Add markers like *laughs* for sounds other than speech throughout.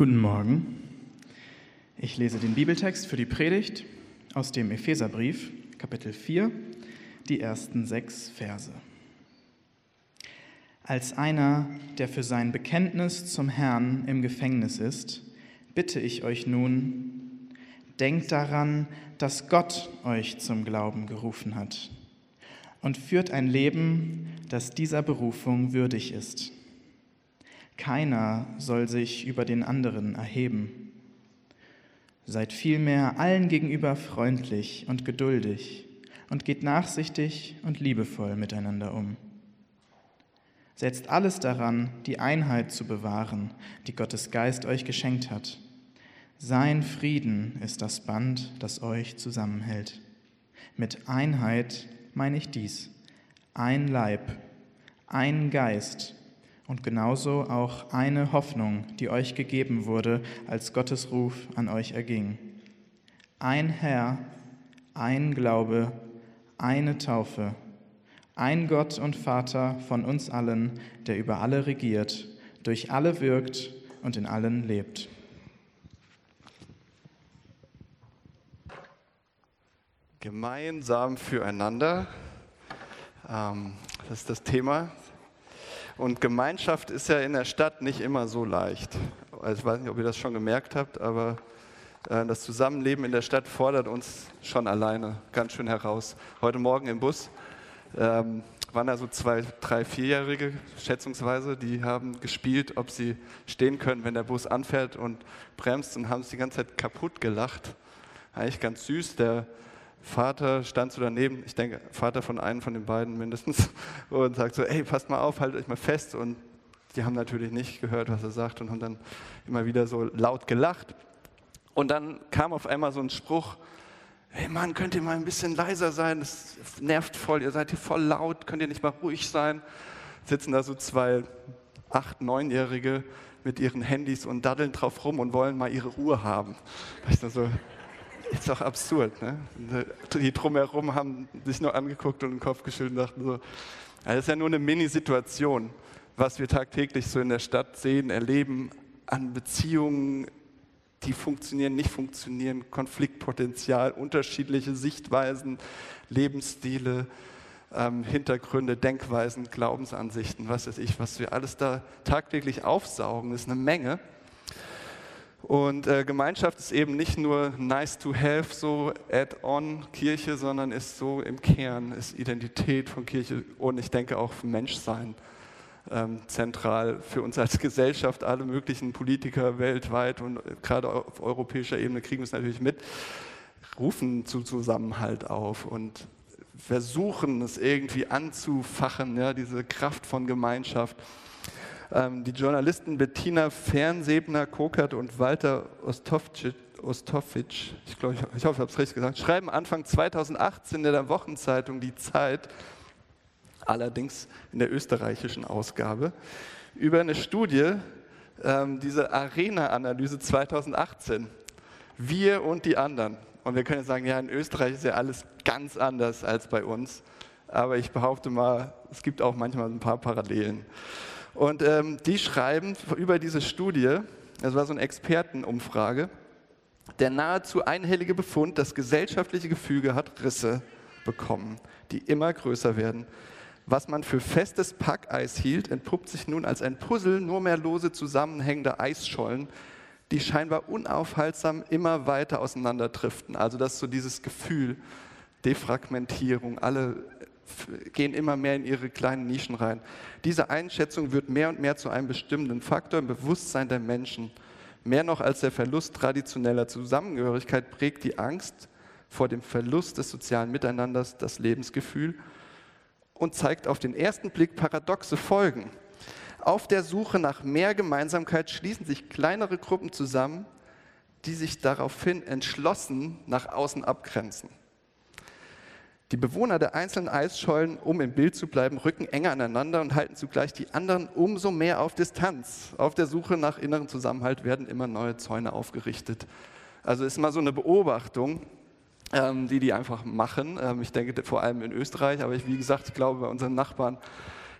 Guten Morgen. Ich lese den Bibeltext für die Predigt aus dem Epheserbrief, Kapitel 4, die ersten sechs Verse. Als einer, der für sein Bekenntnis zum Herrn im Gefängnis ist, bitte ich euch nun, denkt daran, dass Gott euch zum Glauben gerufen hat und führt ein Leben, das dieser Berufung würdig ist. Keiner soll sich über den anderen erheben. Seid vielmehr allen gegenüber freundlich und geduldig und geht nachsichtig und liebevoll miteinander um. Setzt alles daran, die Einheit zu bewahren, die Gottes Geist euch geschenkt hat. Sein Frieden ist das Band, das euch zusammenhält. Mit Einheit meine ich dies. Ein Leib, ein Geist und genauso auch eine Hoffnung, die euch gegeben wurde, als Gottes Ruf an euch erging. Ein Herr, ein Glaube, eine Taufe, ein Gott und Vater von uns allen, der über alle regiert, durch alle wirkt und in allen lebt. Gemeinsam füreinander, ähm, das ist das Thema und Gemeinschaft ist ja in der Stadt nicht immer so leicht. Ich weiß nicht, ob ihr das schon gemerkt habt, aber äh, das Zusammenleben in der Stadt fordert uns schon alleine ganz schön heraus. Heute Morgen im Bus ähm, waren da so zwei, drei, vierjährige schätzungsweise, die haben gespielt, ob sie stehen können, wenn der Bus anfährt und bremst und haben sich die ganze Zeit kaputt gelacht. Eigentlich ganz süß. Der Vater stand so daneben, ich denke, Vater von einem von den beiden mindestens, *laughs* und sagt so, ey, passt mal auf, haltet euch mal fest. Und die haben natürlich nicht gehört, was er sagt und haben dann immer wieder so laut gelacht. Und dann kam auf einmal so ein Spruch, hey Mann, könnt ihr mal ein bisschen leiser sein, das nervt voll, ihr seid hier voll laut, könnt ihr nicht mal ruhig sein? Sitzen da so zwei acht, neunjährige mit ihren Handys und daddeln drauf rum und wollen mal ihre Ruhe haben. Da ich so, ist doch absurd. Ne? Die drumherum haben sich nur angeguckt und den Kopf geschüttelt und dachten so, das ist ja nur eine Mini-Situation, was wir tagtäglich so in der Stadt sehen, erleben an Beziehungen, die funktionieren, nicht funktionieren, Konfliktpotenzial, unterschiedliche Sichtweisen, Lebensstile, ähm, Hintergründe, Denkweisen, Glaubensansichten, was weiß ich, was wir alles da tagtäglich aufsaugen, ist eine Menge. Und äh, Gemeinschaft ist eben nicht nur nice to have, so add-on Kirche, sondern ist so im Kern, ist Identität von Kirche und ich denke auch Menschsein ähm, zentral für uns als Gesellschaft. Alle möglichen Politiker weltweit und gerade auf europäischer Ebene kriegen es natürlich mit, rufen zu Zusammenhalt auf und versuchen es irgendwie anzufachen, ja, diese Kraft von Gemeinschaft. Ähm, die Journalisten Bettina Fernsebner-Kokert und Walter Ostowitsch, ich ich, ich hoffe, ich habe es richtig gesagt, schreiben Anfang 2018 in der Wochenzeitung Die Zeit, allerdings in der österreichischen Ausgabe, über eine Studie, ähm, diese Arena-Analyse 2018. Wir und die anderen. Und wir können sagen, ja, in Österreich ist ja alles ganz anders als bei uns. Aber ich behaupte mal, es gibt auch manchmal ein paar Parallelen. Und ähm, die schreiben über diese Studie, das war so eine Expertenumfrage, der nahezu einhellige Befund, das gesellschaftliche Gefüge hat Risse bekommen, die immer größer werden. Was man für festes Packeis hielt, entpuppt sich nun als ein Puzzle nur mehr lose zusammenhängender Eisschollen, die scheinbar unaufhaltsam immer weiter auseinanderdriften. Also das ist so dieses Gefühl, Defragmentierung, alle gehen immer mehr in ihre kleinen Nischen rein. Diese Einschätzung wird mehr und mehr zu einem bestimmenden Faktor im Bewusstsein der Menschen. Mehr noch als der Verlust traditioneller Zusammengehörigkeit prägt die Angst vor dem Verlust des sozialen Miteinanders das Lebensgefühl und zeigt auf den ersten Blick paradoxe Folgen. Auf der Suche nach mehr Gemeinsamkeit schließen sich kleinere Gruppen zusammen, die sich daraufhin entschlossen nach außen abgrenzen. Die Bewohner der einzelnen Eisschollen, um im Bild zu bleiben, rücken enger aneinander und halten zugleich die anderen umso mehr auf Distanz. Auf der Suche nach inneren Zusammenhalt werden immer neue Zäune aufgerichtet. Also ist mal so eine Beobachtung, ähm, die die einfach machen. Ähm, ich denke vor allem in Österreich, aber ich, wie gesagt, ich glaube bei unseren Nachbarn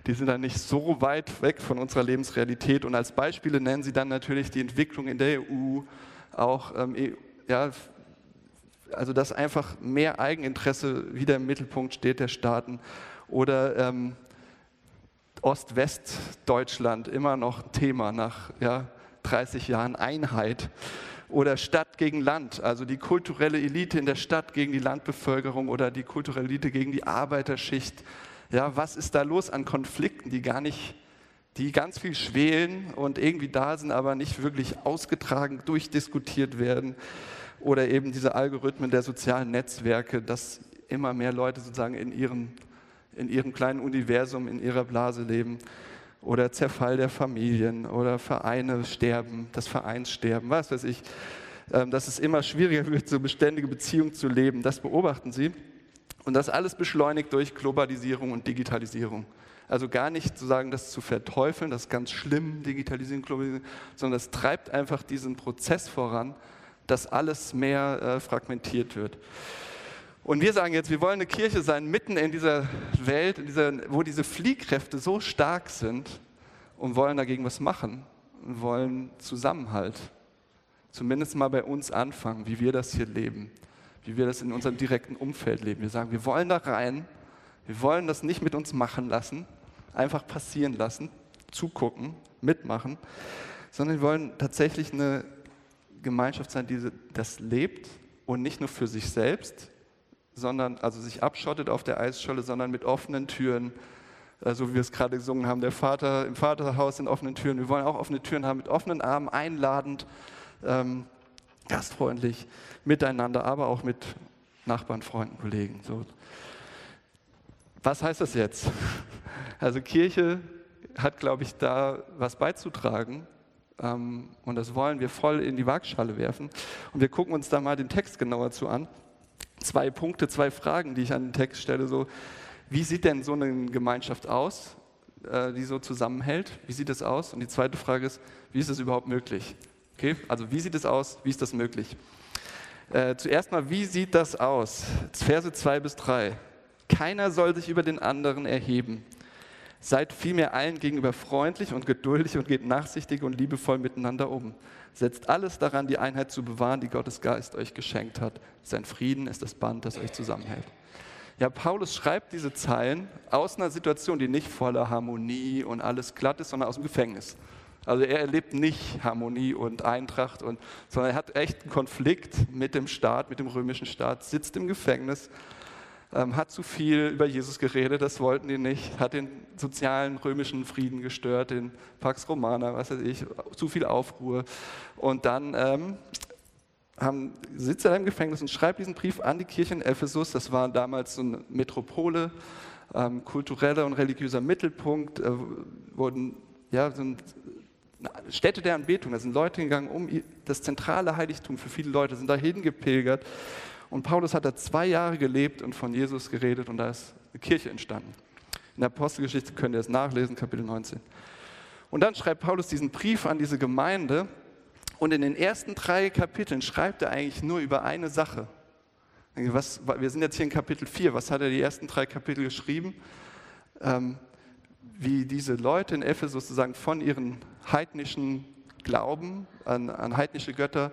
die sind dann nicht so weit weg von unserer Lebensrealität. Und als Beispiele nennen sie dann natürlich die Entwicklung in der EU, auch ähm, e, ja, also dass einfach mehr Eigeninteresse wieder im Mittelpunkt steht der Staaten oder ähm, Ost-West-Deutschland immer noch ein Thema nach ja, 30 Jahren Einheit oder Stadt gegen Land, also die kulturelle Elite in der Stadt gegen die Landbevölkerung oder die kulturelle Elite gegen die Arbeiterschicht. Ja, was ist da los an Konflikten, die gar nicht, die ganz viel schwelen und irgendwie da sind, aber nicht wirklich ausgetragen, durchdiskutiert werden? Oder eben diese Algorithmen der sozialen Netzwerke, dass immer mehr Leute sozusagen in ihrem, in ihrem kleinen Universum, in ihrer Blase leben oder Zerfall der Familien oder Vereine sterben, das Vereinssterben, was weiß ich, ähm, dass es immer schwieriger wird, so beständige Beziehungen zu leben. Das beobachten sie. Und das alles beschleunigt durch Globalisierung und Digitalisierung. Also gar nicht zu sagen, das zu verteufeln, das ist ganz schlimm, Digitalisierung, Globalisierung, sondern es treibt einfach diesen Prozess voran, dass alles mehr äh, fragmentiert wird. Und wir sagen jetzt, wir wollen eine Kirche sein mitten in dieser Welt, in dieser, wo diese Fliehkräfte so stark sind und wollen dagegen was machen und wollen Zusammenhalt. Zumindest mal bei uns anfangen, wie wir das hier leben, wie wir das in unserem direkten Umfeld leben. Wir sagen, wir wollen da rein, wir wollen das nicht mit uns machen lassen, einfach passieren lassen, zugucken, mitmachen, sondern wir wollen tatsächlich eine Gemeinschaft sein, die das lebt und nicht nur für sich selbst, sondern also sich abschottet auf der Eisscholle, sondern mit offenen Türen, äh, so wie wir es gerade gesungen haben, der Vater im Vaterhaus sind offene Türen. Wir wollen auch offene Türen haben, mit offenen Armen, einladend, ähm, gastfreundlich, miteinander, aber auch mit Nachbarn, Freunden, Kollegen. So. Was heißt das jetzt? *laughs* Also Kirche hat, glaube ich, da was beizutragen. Ähm, und das wollen wir voll in die Waagschale werfen. Und wir gucken uns da mal den Text genauer zu an zwei Punkte, zwei Fragen, die ich an den Text stelle. So, wie sieht denn so eine Gemeinschaft aus, äh, die so zusammenhält? Wie sieht es aus? Und die zweite Frage ist, wie ist es überhaupt möglich? Okay, also wie sieht es aus? Wie ist das möglich? Äh, zuerst mal, wie sieht das aus? Verse 2 bis 3. Keiner soll sich über den anderen erheben. Seid vielmehr allen gegenüber freundlich und geduldig und geht nachsichtig und liebevoll miteinander um. Setzt alles daran, die Einheit zu bewahren, die Gottes Geist euch geschenkt hat. Sein Frieden ist das Band, das euch zusammenhält. Ja, Paulus schreibt diese Zeilen aus einer Situation, die nicht voller Harmonie und alles glatt ist, sondern aus dem Gefängnis. Also er erlebt nicht Harmonie und Eintracht, und, sondern er hat echt einen Konflikt mit dem Staat, mit dem römischen Staat, sitzt im Gefängnis ähm, hat zu viel über Jesus geredet, das wollten die nicht, hat den sozialen römischen Frieden gestört, den Pax Romana, was weiß ich, zu viel Aufruhr. Und dann ähm, haben, sitzt er im Gefängnis und schreibt diesen Brief an die Kirche in Ephesus. Das war damals so eine Metropole, ähm, kultureller und religiöser Mittelpunkt, äh, wurden ja, sind Städte der Anbetung. Da sind Leute gegangen, um das zentrale Heiligtum für viele Leute sind dahin gepilgert und Paulus hat da zwei Jahre gelebt und von Jesus geredet und da ist eine Kirche entstanden. In der Apostelgeschichte könnt ihr es nachlesen, Kapitel 19. Und dann schreibt Paulus diesen Brief an diese Gemeinde und in den ersten drei Kapiteln schreibt er eigentlich nur über eine Sache. Was, wir sind jetzt hier in Kapitel 4. Was hat er die ersten drei Kapitel geschrieben? Ähm, wie diese Leute in Ephesus sozusagen von ihren heidnischen Glauben an, an heidnische Götter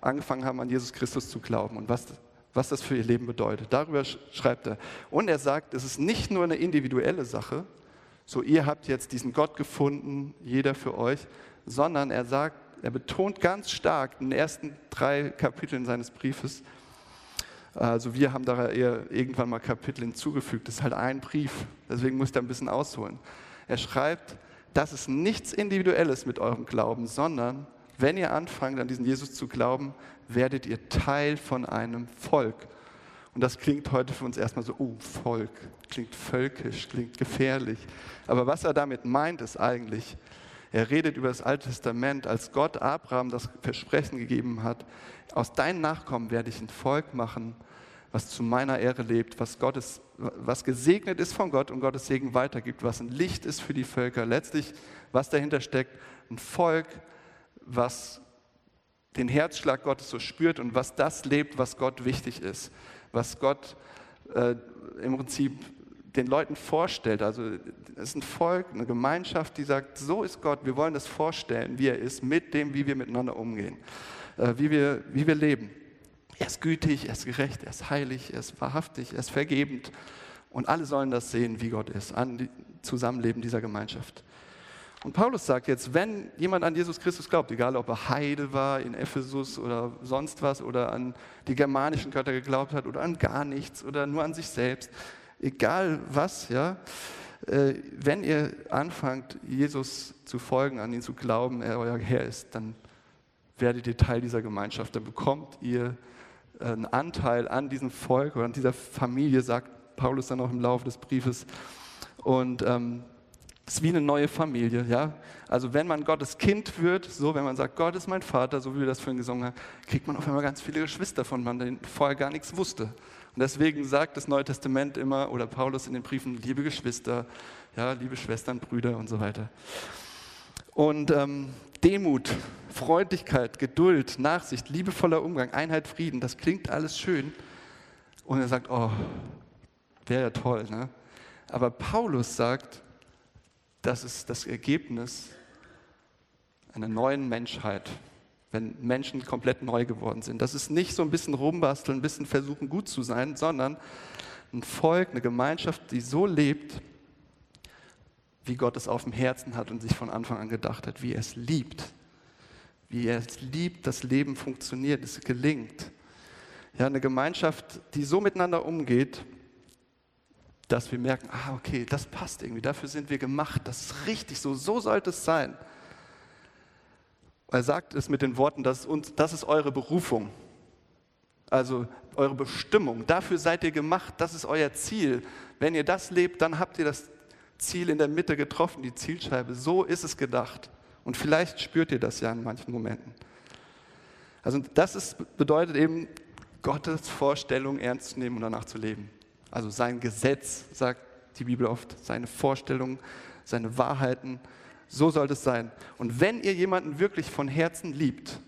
angefangen haben, an Jesus Christus zu glauben und was was das für ihr Leben bedeutet. Darüber schreibt er. Und er sagt, es ist nicht nur eine individuelle Sache, so ihr habt jetzt diesen Gott gefunden, jeder für euch, sondern er sagt, er betont ganz stark in den ersten drei Kapiteln seines Briefes, also wir haben da eher irgendwann mal Kapitel hinzugefügt, das ist halt ein Brief, deswegen muss ich da ein bisschen ausholen. Er schreibt, das ist nichts Individuelles mit eurem Glauben, sondern wenn ihr anfangt, an diesen Jesus zu glauben, werdet ihr Teil von einem Volk. Und das klingt heute für uns erstmal so, oh, Volk, klingt völkisch, klingt gefährlich. Aber was er damit meint, ist eigentlich, er redet über das Alte Testament, als Gott Abraham das Versprechen gegeben hat, aus deinen Nachkommen werde ich ein Volk machen, was zu meiner Ehre lebt, was, Gottes, was gesegnet ist von Gott und Gottes Segen weitergibt, was ein Licht ist für die Völker. Letztlich, was dahinter steckt, ein Volk, was den Herzschlag Gottes so spürt und was das lebt, was Gott wichtig ist, was Gott äh, im Prinzip den Leuten vorstellt. Also es ist ein Volk, eine Gemeinschaft, die sagt, so ist Gott, wir wollen das vorstellen, wie er ist, mit dem, wie wir miteinander umgehen, äh, wie, wir, wie wir leben. Er ist gütig, er ist gerecht, er ist heilig, er ist wahrhaftig, er ist vergebend. Und alle sollen das sehen, wie Gott ist, an die Zusammenleben dieser Gemeinschaft. Und Paulus sagt jetzt, wenn jemand an Jesus Christus glaubt, egal ob er Heide war in Ephesus oder sonst was oder an die germanischen Götter geglaubt hat oder an gar nichts oder nur an sich selbst, egal was, ja, äh, wenn ihr anfangt, Jesus zu folgen, an ihn zu glauben, er euer Herr ist, dann werdet ihr Teil dieser Gemeinschaft, dann bekommt ihr einen Anteil an diesem Volk oder an dieser Familie, sagt Paulus dann auch im Laufe des Briefes. Und ähm, ist wie eine neue Familie, ja. Also wenn man Gottes Kind wird, so wenn man sagt, Gott ist mein Vater, so wie wir das vorhin gesungen haben, kriegt man auf einmal ganz viele Geschwister, von man vorher gar nichts wusste. Und deswegen sagt das Neue Testament immer oder Paulus in den Briefen, liebe Geschwister, ja, liebe Schwestern, Brüder und so weiter. Und ähm, Demut, Freundlichkeit, Geduld, Nachsicht, liebevoller Umgang, Einheit, Frieden, das klingt alles schön. Und er sagt, oh, wäre ja toll, ne? Aber Paulus sagt, das ist das Ergebnis einer neuen Menschheit, wenn Menschen komplett neu geworden sind. Das ist nicht so ein bisschen rumbasteln, ein bisschen versuchen gut zu sein, sondern ein Volk, eine Gemeinschaft, die so lebt, wie Gott es auf dem Herzen hat und sich von Anfang an gedacht hat, wie er es liebt, wie er es liebt, das Leben funktioniert, es gelingt. Ja, eine Gemeinschaft, die so miteinander umgeht, dass wir merken, ah, okay, das passt irgendwie, dafür sind wir gemacht, das ist richtig so, so sollte es sein. Er sagt es mit den Worten, das ist, uns, das ist eure Berufung, also eure Bestimmung, dafür seid ihr gemacht, das ist euer Ziel. Wenn ihr das lebt, dann habt ihr das Ziel in der Mitte getroffen, die Zielscheibe. So ist es gedacht. Und vielleicht spürt ihr das ja in manchen Momenten. Also das ist, bedeutet eben, Gottes Vorstellung ernst zu nehmen und danach zu leben. Also sein Gesetz, sagt die Bibel oft, seine Vorstellungen, seine Wahrheiten. So sollte es sein. Und wenn ihr jemanden wirklich von Herzen liebt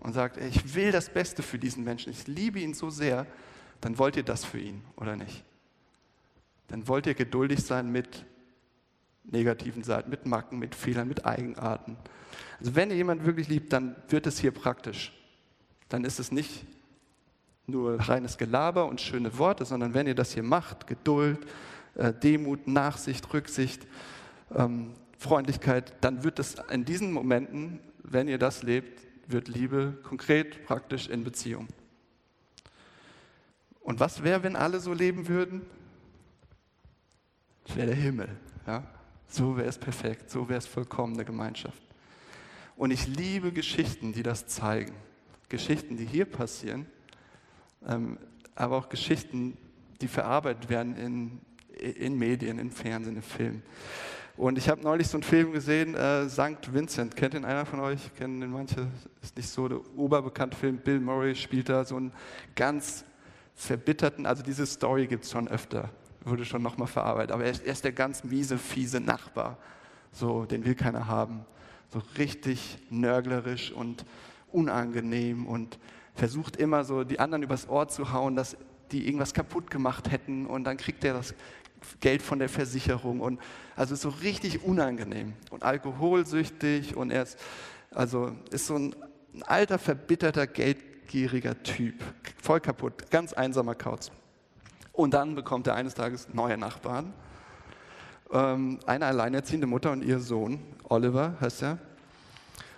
und sagt, ich will das Beste für diesen Menschen, ich liebe ihn so sehr, dann wollt ihr das für ihn, oder nicht? Dann wollt ihr geduldig sein mit negativen Seiten, mit Macken, mit Fehlern, mit Eigenarten. Also wenn ihr jemanden wirklich liebt, dann wird es hier praktisch. Dann ist es nicht nur reines Gelaber und schöne Worte, sondern wenn ihr das hier macht, Geduld, äh, Demut, Nachsicht, Rücksicht, ähm, Freundlichkeit, dann wird es in diesen Momenten, wenn ihr das lebt, wird Liebe konkret, praktisch in Beziehung. Und was wäre, wenn alle so leben würden? Das wäre der Himmel. Ja? So wäre es perfekt, so wäre es vollkommene Gemeinschaft. Und ich liebe Geschichten, die das zeigen. Geschichten, die hier passieren, aber auch Geschichten, die verarbeitet werden in, in Medien, in Fernsehen, in Filmen. Und ich habe neulich so einen Film gesehen, äh, St. Vincent. Kennt ihn einer von euch? Kennen den manche? Ist nicht so der oberbekannte Film. Bill Murray spielt da so einen ganz verbitterten, also diese Story gibt es schon öfter, wurde schon nochmal verarbeitet. Aber er ist, er ist der ganz miese, fiese Nachbar. So, den will keiner haben. So richtig nörglerisch und unangenehm und versucht immer so die anderen übers Ohr zu hauen, dass die irgendwas kaputt gemacht hätten und dann kriegt er das Geld von der Versicherung und also so richtig unangenehm und alkoholsüchtig und er ist also ist so ein, ein alter verbitterter geldgieriger Typ, voll kaputt, ganz einsamer Kauz. Und dann bekommt er eines Tages neue Nachbarn, ähm, eine alleinerziehende Mutter und ihr Sohn Oliver heißt er.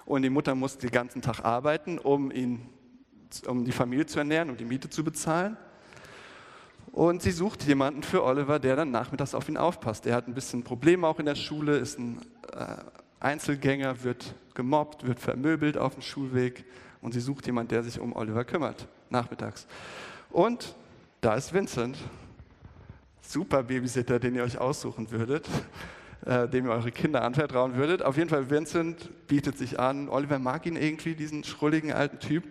Und die Mutter muss den ganzen Tag arbeiten, um ihn um die Familie zu ernähren, um die Miete zu bezahlen. Und sie sucht jemanden für Oliver, der dann nachmittags auf ihn aufpasst. Er hat ein bisschen Probleme auch in der Schule, ist ein äh, Einzelgänger, wird gemobbt, wird vermöbelt auf dem Schulweg. Und sie sucht jemanden, der sich um Oliver kümmert, nachmittags. Und da ist Vincent, super Babysitter, den ihr euch aussuchen würdet, äh, dem ihr eure Kinder anvertrauen würdet. Auf jeden Fall, Vincent bietet sich an. Oliver mag ihn irgendwie, diesen schrulligen alten Typ.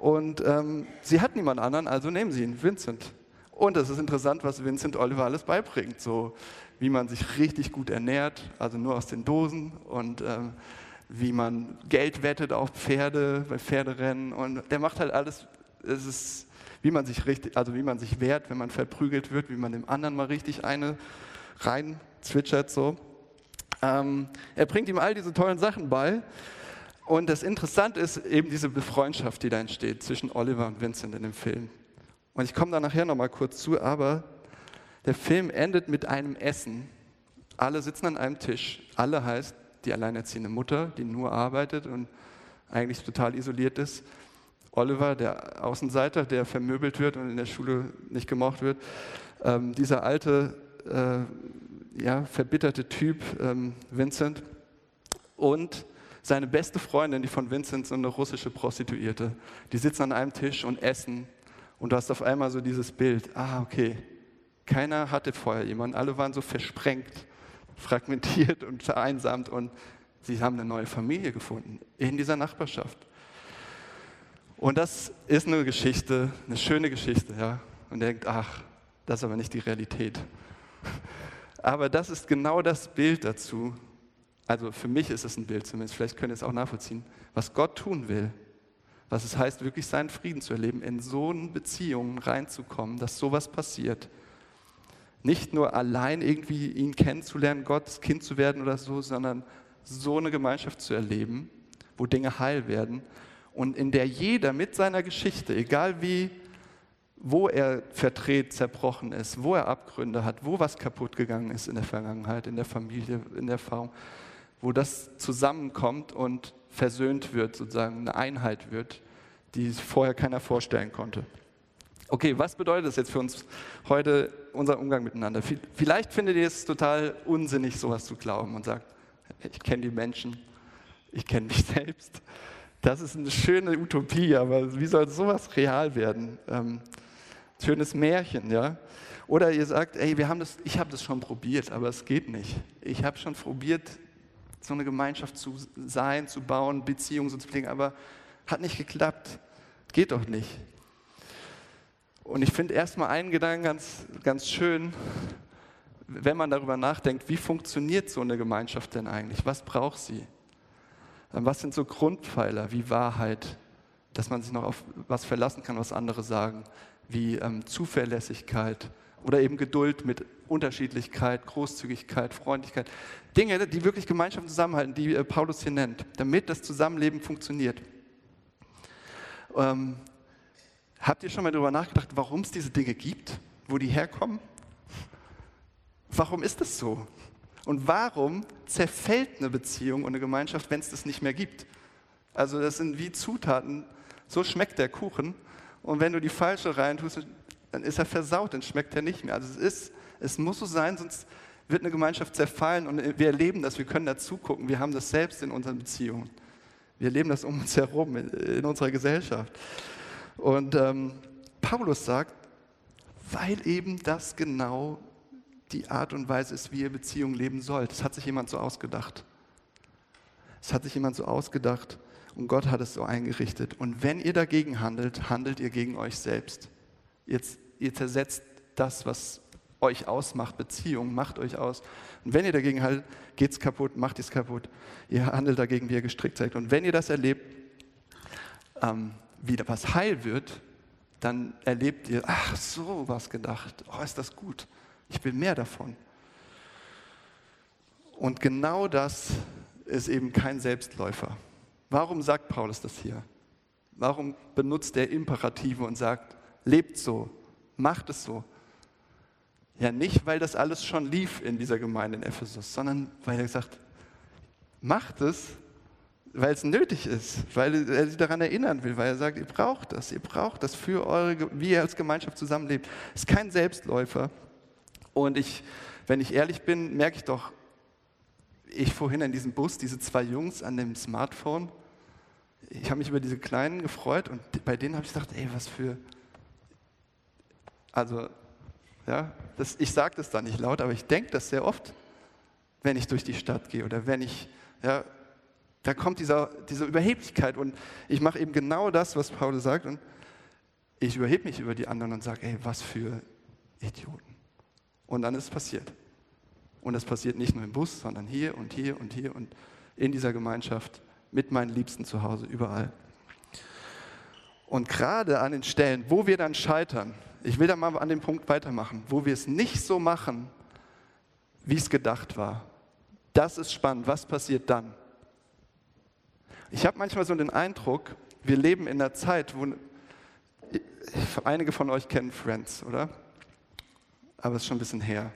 Und ähm, sie hat niemand anderen, also nehmen sie ihn, Vincent. Und es ist interessant, was Vincent Oliver alles beibringt, so wie man sich richtig gut ernährt, also nur aus den Dosen und ähm, wie man Geld wettet auf Pferde, bei Pferderennen. Und der macht halt alles, es ist wie man sich richtig, also wie man sich wehrt, wenn man verprügelt wird, wie man dem anderen mal richtig eine rein zwitschert so. Ähm, er bringt ihm all diese tollen Sachen bei. Und das Interessante ist eben diese Befreundschaft, die da entsteht zwischen Oliver und Vincent in dem Film. Und ich komme da nachher nochmal kurz zu, aber der Film endet mit einem Essen. Alle sitzen an einem Tisch. Alle heißt die alleinerziehende Mutter, die nur arbeitet und eigentlich total isoliert ist. Oliver, der Außenseiter, der vermöbelt wird und in der Schule nicht gemocht wird. Ähm, dieser alte, äh, ja, verbitterte Typ, ähm, Vincent. Und seine beste Freundin, die von Vincent, so eine russische Prostituierte. Die sitzen an einem Tisch und essen. Und du hast auf einmal so dieses Bild. Ah, okay. Keiner hatte vorher jemanden. Alle waren so versprengt, fragmentiert und vereinsamt. Und sie haben eine neue Familie gefunden in dieser Nachbarschaft. Und das ist eine Geschichte, eine schöne Geschichte, ja. Und denkt, ach, das ist aber nicht die Realität. Aber das ist genau das Bild dazu. Also für mich ist es ein Bild zumindest, vielleicht könnt ihr es auch nachvollziehen, was Gott tun will. Was es heißt, wirklich seinen Frieden zu erleben, in so eine Beziehung reinzukommen, dass sowas passiert. Nicht nur allein irgendwie ihn kennenzulernen, Gottes Kind zu werden oder so, sondern so eine Gemeinschaft zu erleben, wo Dinge heil werden und in der jeder mit seiner Geschichte, egal wie, wo er verdreht, zerbrochen ist, wo er Abgründe hat, wo was kaputt gegangen ist in der Vergangenheit, in der Familie, in der Erfahrung, wo das zusammenkommt und versöhnt wird, sozusagen eine Einheit wird, die vorher keiner vorstellen konnte. Okay, was bedeutet das jetzt für uns heute, unser Umgang miteinander? Vielleicht findet ihr es total unsinnig, sowas zu glauben und sagt, ich kenne die Menschen, ich kenne mich *laughs* selbst. Das ist eine schöne Utopie, aber wie soll sowas real werden? Ähm, schönes Märchen, ja? Oder ihr sagt, ey, wir haben das, ich habe das schon probiert, aber es geht nicht. Ich habe schon probiert, so eine Gemeinschaft zu sein, zu bauen, Beziehungen zu pflegen, aber hat nicht geklappt. Geht doch nicht. Und ich finde erstmal einen Gedanken ganz, ganz schön, wenn man darüber nachdenkt, wie funktioniert so eine Gemeinschaft denn eigentlich? Was braucht sie? Was sind so Grundpfeiler wie Wahrheit, dass man sich noch auf was verlassen kann, was andere sagen, wie ähm, Zuverlässigkeit oder eben Geduld mit Unterschiedlichkeit, Großzügigkeit, Freundlichkeit. Dinge, die wirklich Gemeinschaften zusammenhalten, die äh, Paulus hier nennt, damit das Zusammenleben funktioniert. Ähm, habt ihr schon mal darüber nachgedacht, warum es diese Dinge gibt, wo die herkommen? Warum ist das so? Und warum zerfällt eine Beziehung und eine Gemeinschaft, wenn es das nicht mehr gibt? Also das sind wie Zutaten, so schmeckt der Kuchen. Und wenn du die falsche reintust, dann ist er versaut, dann schmeckt er nicht mehr. Also es ist, es muss so sein, sonst wird eine Gemeinschaft zerfallen und wir erleben das, wir können dazu gucken, wir haben das selbst in unseren Beziehungen. Wir erleben das um uns herum, in, unserer Gesellschaft. Und ähm, Paulus sagt, weil eben das genau die Art und Weise ist, wie ihr Beziehung leben sollt. Das hat sich jemand so ausgedacht. Es hat sich jemand so ausgedacht und Gott hat es so eingerichtet. Und wenn ihr dagegen handelt, handelt ihr gegen euch selbst. Jetzt, ihr zersetzt das, was euch ausmacht, Beziehung, macht euch aus. Und wenn ihr dagegen handelt, geht es kaputt, macht es kaputt. Ihr handelt dagegen, wie ihr gestrickt seid. Und wenn ihr das erlebt, ähm, wie was heil wird, dann erlebt ihr, ach so, was gedacht, oh, ist das gut. Ich will mehr davon. Und genau das ist eben kein Selbstläufer. Warum sagt Paulus das hier? Warum benutzt er Imperative und sagt, lebt so, macht es so? Ja, nicht, weil das alles schon lief in dieser Gemeinde in Ephesus, sondern weil er sagt, macht es, weil es nötig ist, weil er sie daran erinnern will, weil er sagt, ihr braucht das, ihr braucht das für eure, wie ihr als Gemeinschaft zusammenlebt. Es ist kein Selbstläufer, und ich, wenn ich ehrlich bin, merke ich doch, ich vorhin in diesem Bus, diese zwei Jungs an dem Smartphone, ich habe mich über diese Kleinen gefreut und bei denen habe ich gedacht, ey, was für, also, ja, das, ich sage das da nicht laut, aber ich denke das sehr oft, wenn ich durch die Stadt gehe oder wenn ich, ja, da kommt dieser, diese Überheblichkeit und ich mache eben genau das, was Paulus sagt und ich überhebe mich über die anderen und sage, ey, was für Idioten. Und dann ist es passiert. Und es passiert nicht nur im Bus, sondern hier und hier und hier und in dieser Gemeinschaft mit meinen Liebsten zu Hause, überall. Und gerade an den Stellen, wo wir dann scheitern, ich will da mal an dem Punkt weitermachen, wo wir es nicht so machen, wie es gedacht war. Das ist spannend. Was passiert dann? Ich habe manchmal so den Eindruck, wir leben in einer Zeit, wo einige von euch kennen Friends, oder? Aber es ist schon ein bisschen her.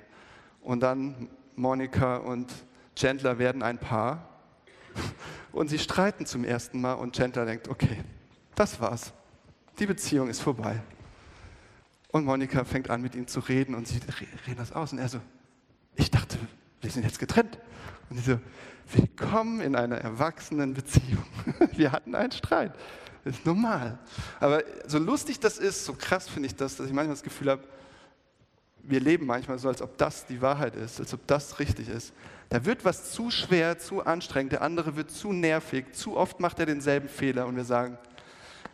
Und dann Monika und Chandler werden ein Paar *laughs* und sie streiten zum ersten Mal und Chandler denkt, okay, das war's. Die Beziehung ist vorbei. Und Monika fängt an, mit ihm zu reden und sie reden das aus. Und er so, ich dachte, wir sind jetzt getrennt. Und sie so, willkommen in einer erwachsenen Beziehung. *laughs* Wir hatten einen Streit. Das ist normal. Aber so lustig das ist, so krass finde ich das, dass ich manchmal das Gefühl habe, wir leben manchmal so, als ob das die Wahrheit ist, als ob das richtig ist. Da wird was zu schwer, zu anstrengend, der andere wird zu nervig, zu oft macht er denselben Fehler und wir sagen,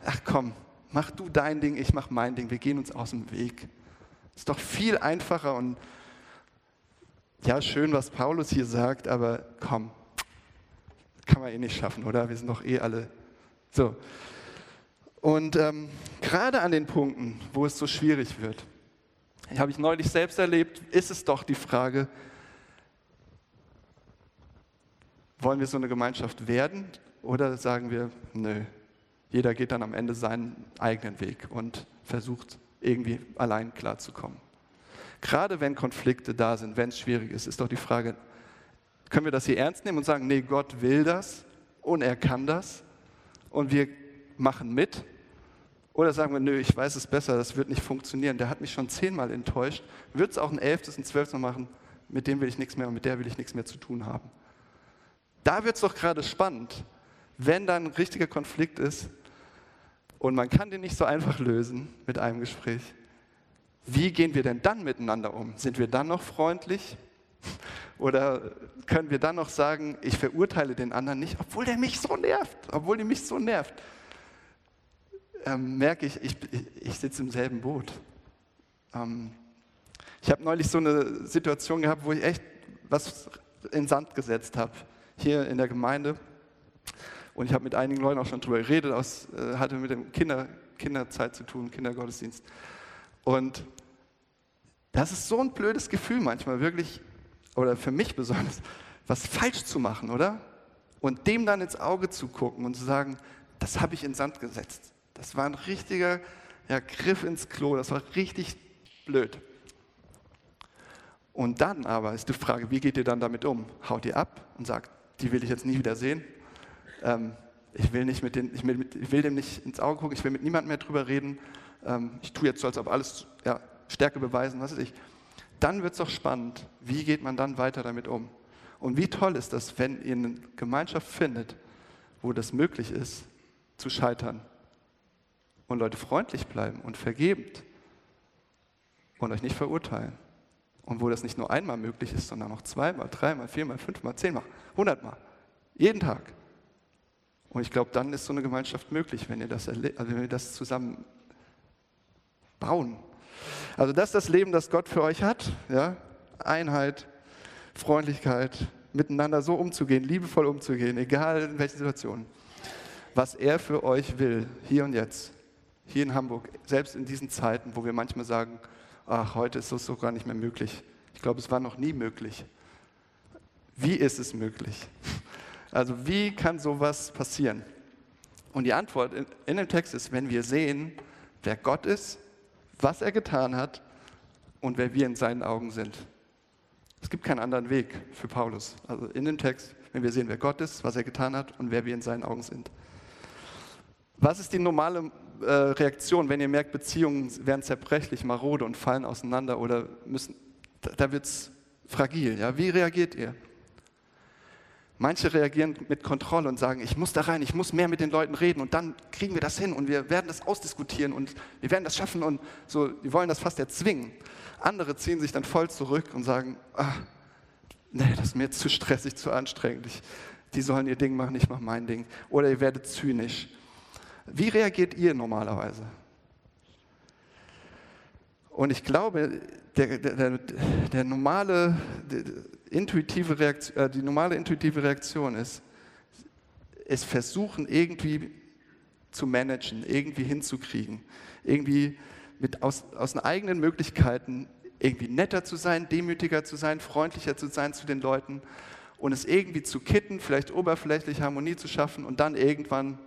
ach komm, mach du dein Ding, ich mach mein Ding, wir gehen uns aus dem Weg. Ist doch viel einfacher und ja, schön, was Paulus hier sagt, aber komm, kann man eh nicht schaffen, oder? Wir sind doch eh alle so. Und ähm, gerade an den Punkten, wo es so schwierig wird, habe ich neulich selbst erlebt, ist es doch die Frage, wollen wir so eine Gemeinschaft werden oder sagen wir, nö, jeder geht dann am Ende seinen eigenen Weg und versucht irgendwie allein klarzukommen. Gerade wenn Konflikte da sind, wenn es schwierig ist, ist doch die Frage, können wir das hier ernst nehmen und sagen, nee, Gott will das und er kann das und wir machen mit? Oder sagen wir, nö, ich weiß es besser, das wird nicht funktionieren, der hat mich schon zehnmal enttäuscht, wird es auch ein elftes, ein zwölftes Mal machen, mit dem will ich nichts mehr und mit der will ich nichts mehr zu tun haben. Da wird es doch gerade spannend, wenn da ein richtiger Konflikt ist und man kann den nicht so einfach lösen mit einem Gespräch. Wie gehen wir denn dann miteinander um? Sind wir dann noch freundlich? Oder können wir dann noch sagen, ich verurteile den anderen nicht, obwohl der mich so nervt, obwohl die mich so nervt? Ähm, merke ich, ich, ich sitze im selben Boot. Ähm, ich habe neulich so eine Situation gehabt, wo ich echt was in Sand gesetzt habe, hier in der Gemeinde. Und ich habe mit einigen Leuten auch schon drüber geredet, aus, äh, hatte mit dem Kinder, Kinderzeit zu tun, Kindergottesdienst. Und das ist so ein blödes Gefühl manchmal, wirklich, oder für mich besonders, was falsch zu machen, oder? Und dem dann ins Auge zu gucken und zu sagen, das habe ich in Sand gesetzt. Das war ein richtiger ja, Griff ins Klo, das war richtig blöd. Und dann aber ist die Frage, wie geht ihr dann damit um? Haut ihr ab und sagt, die will ich jetzt nie wieder sehen? Ähm, ich, will nicht mit den, ich, will, ich will dem nicht ins Auge gucken, ich will mit niemandem mehr drüber reden. Ähm, ich tue jetzt so, als ob alles ja, Stärke beweisen, was weiß ich. Dann wird es doch spannend, wie geht man dann weiter damit um? Und wie toll ist das, wenn ihr eine Gemeinschaft findet, wo das möglich ist, zu scheitern und Leute freundlich bleiben und vergebend und euch nicht verurteilen. Und wo das nicht nur einmal möglich ist, sondern auch zweimal, dreimal, viermal, fünfmal, zehnmal, hundertmal, jeden Tag. Und ich glaube, dann ist so eine Gemeinschaft möglich, wenn ihr das, also wenn wir das zusammen bauen. Also das ist das Leben, das Gott für euch hat. Ja? Einheit, Freundlichkeit, miteinander so umzugehen, liebevoll umzugehen, egal in welchen Situationen. Was er für euch will, hier und jetzt, hier in Hamburg, selbst in diesen Zeiten, wo wir manchmal sagen, ach, heute ist das so gar nicht mehr möglich. Ich glaube, es war noch nie möglich. Wie ist es möglich? Also wie kann sowas passieren? Und die Antwort in, dem Text ist, wenn wir sehen, wer Gott ist, was er getan hat und wer wir in seinen Augen sind. Es gibt keinen anderen Weg für Paulus. Also in dem Text, wenn wir sehen, wer Gott ist, was er getan hat und wer wir in seinen Augen sind. Was ist die normale äh, Reaktion, wenn ihr merkt, Beziehungen werden zerbrechlich, marode und fallen auseinander oder müssen, da, da wird es fragil. Ja? Wie reagiert ihr? Manche reagieren mit Kontrolle und sagen, ich muss da rein, ich muss mehr mit den Leuten reden und dann kriegen wir das hin und wir werden das ausdiskutieren und wir werden das schaffen und so, die wollen das fast erzwingen. Andere ziehen sich dann voll zurück und sagen, ah, nee, das ist mir zu stressig, zu anstrengend. Ich, die sollen ihr Ding machen, ich mache mein Ding. Oder ihr werdet zynisch. Wie reagiert ihr normalerweise? Und ich glaube, der, der, der normale, der, intuitive Reaktion, äh, die normale intuitive Reaktion ist, es versuchen irgendwie zu managen, irgendwie hinzukriegen, irgendwie mit aus, aus den eigenen Möglichkeiten irgendwie netter zu sein, demütiger zu sein, freundlicher zu sein zu den Leuten und es irgendwie zu kitten, vielleicht oberflächlich Harmonie zu schaffen und dann irgendwann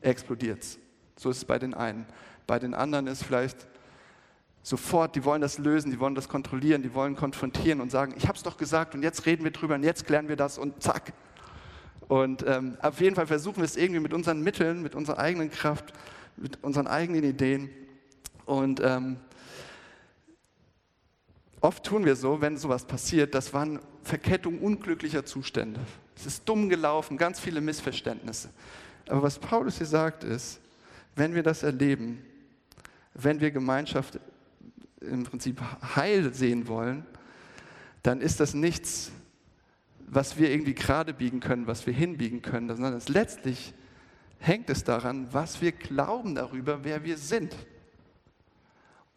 explodiert es. So ist es bei den einen. Bei den anderen ist vielleicht sofort, die wollen das lösen, die wollen das kontrollieren, die wollen konfrontieren und sagen, ich habe es doch gesagt und jetzt reden wir drüber und jetzt klären wir das und zack. Und ähm, auf jeden Fall versuchen wir es irgendwie mit unseren Mitteln, mit unserer eigenen Kraft, mit unseren eigenen Ideen. Und ähm, oft tun wir so, wenn sowas passiert, das waren Verkettung unglücklicher Zustände. Es ist dumm gelaufen, ganz viele Missverständnisse. Aber was Paulus hier sagt ist, wenn wir das erleben, wenn wir Gemeinschaft im Prinzip heil sehen wollen, dann ist das nichts, was wir irgendwie gerade biegen können, was wir hinbiegen können, sondern letztlich hängt es daran, was wir glauben darüber, wer wir sind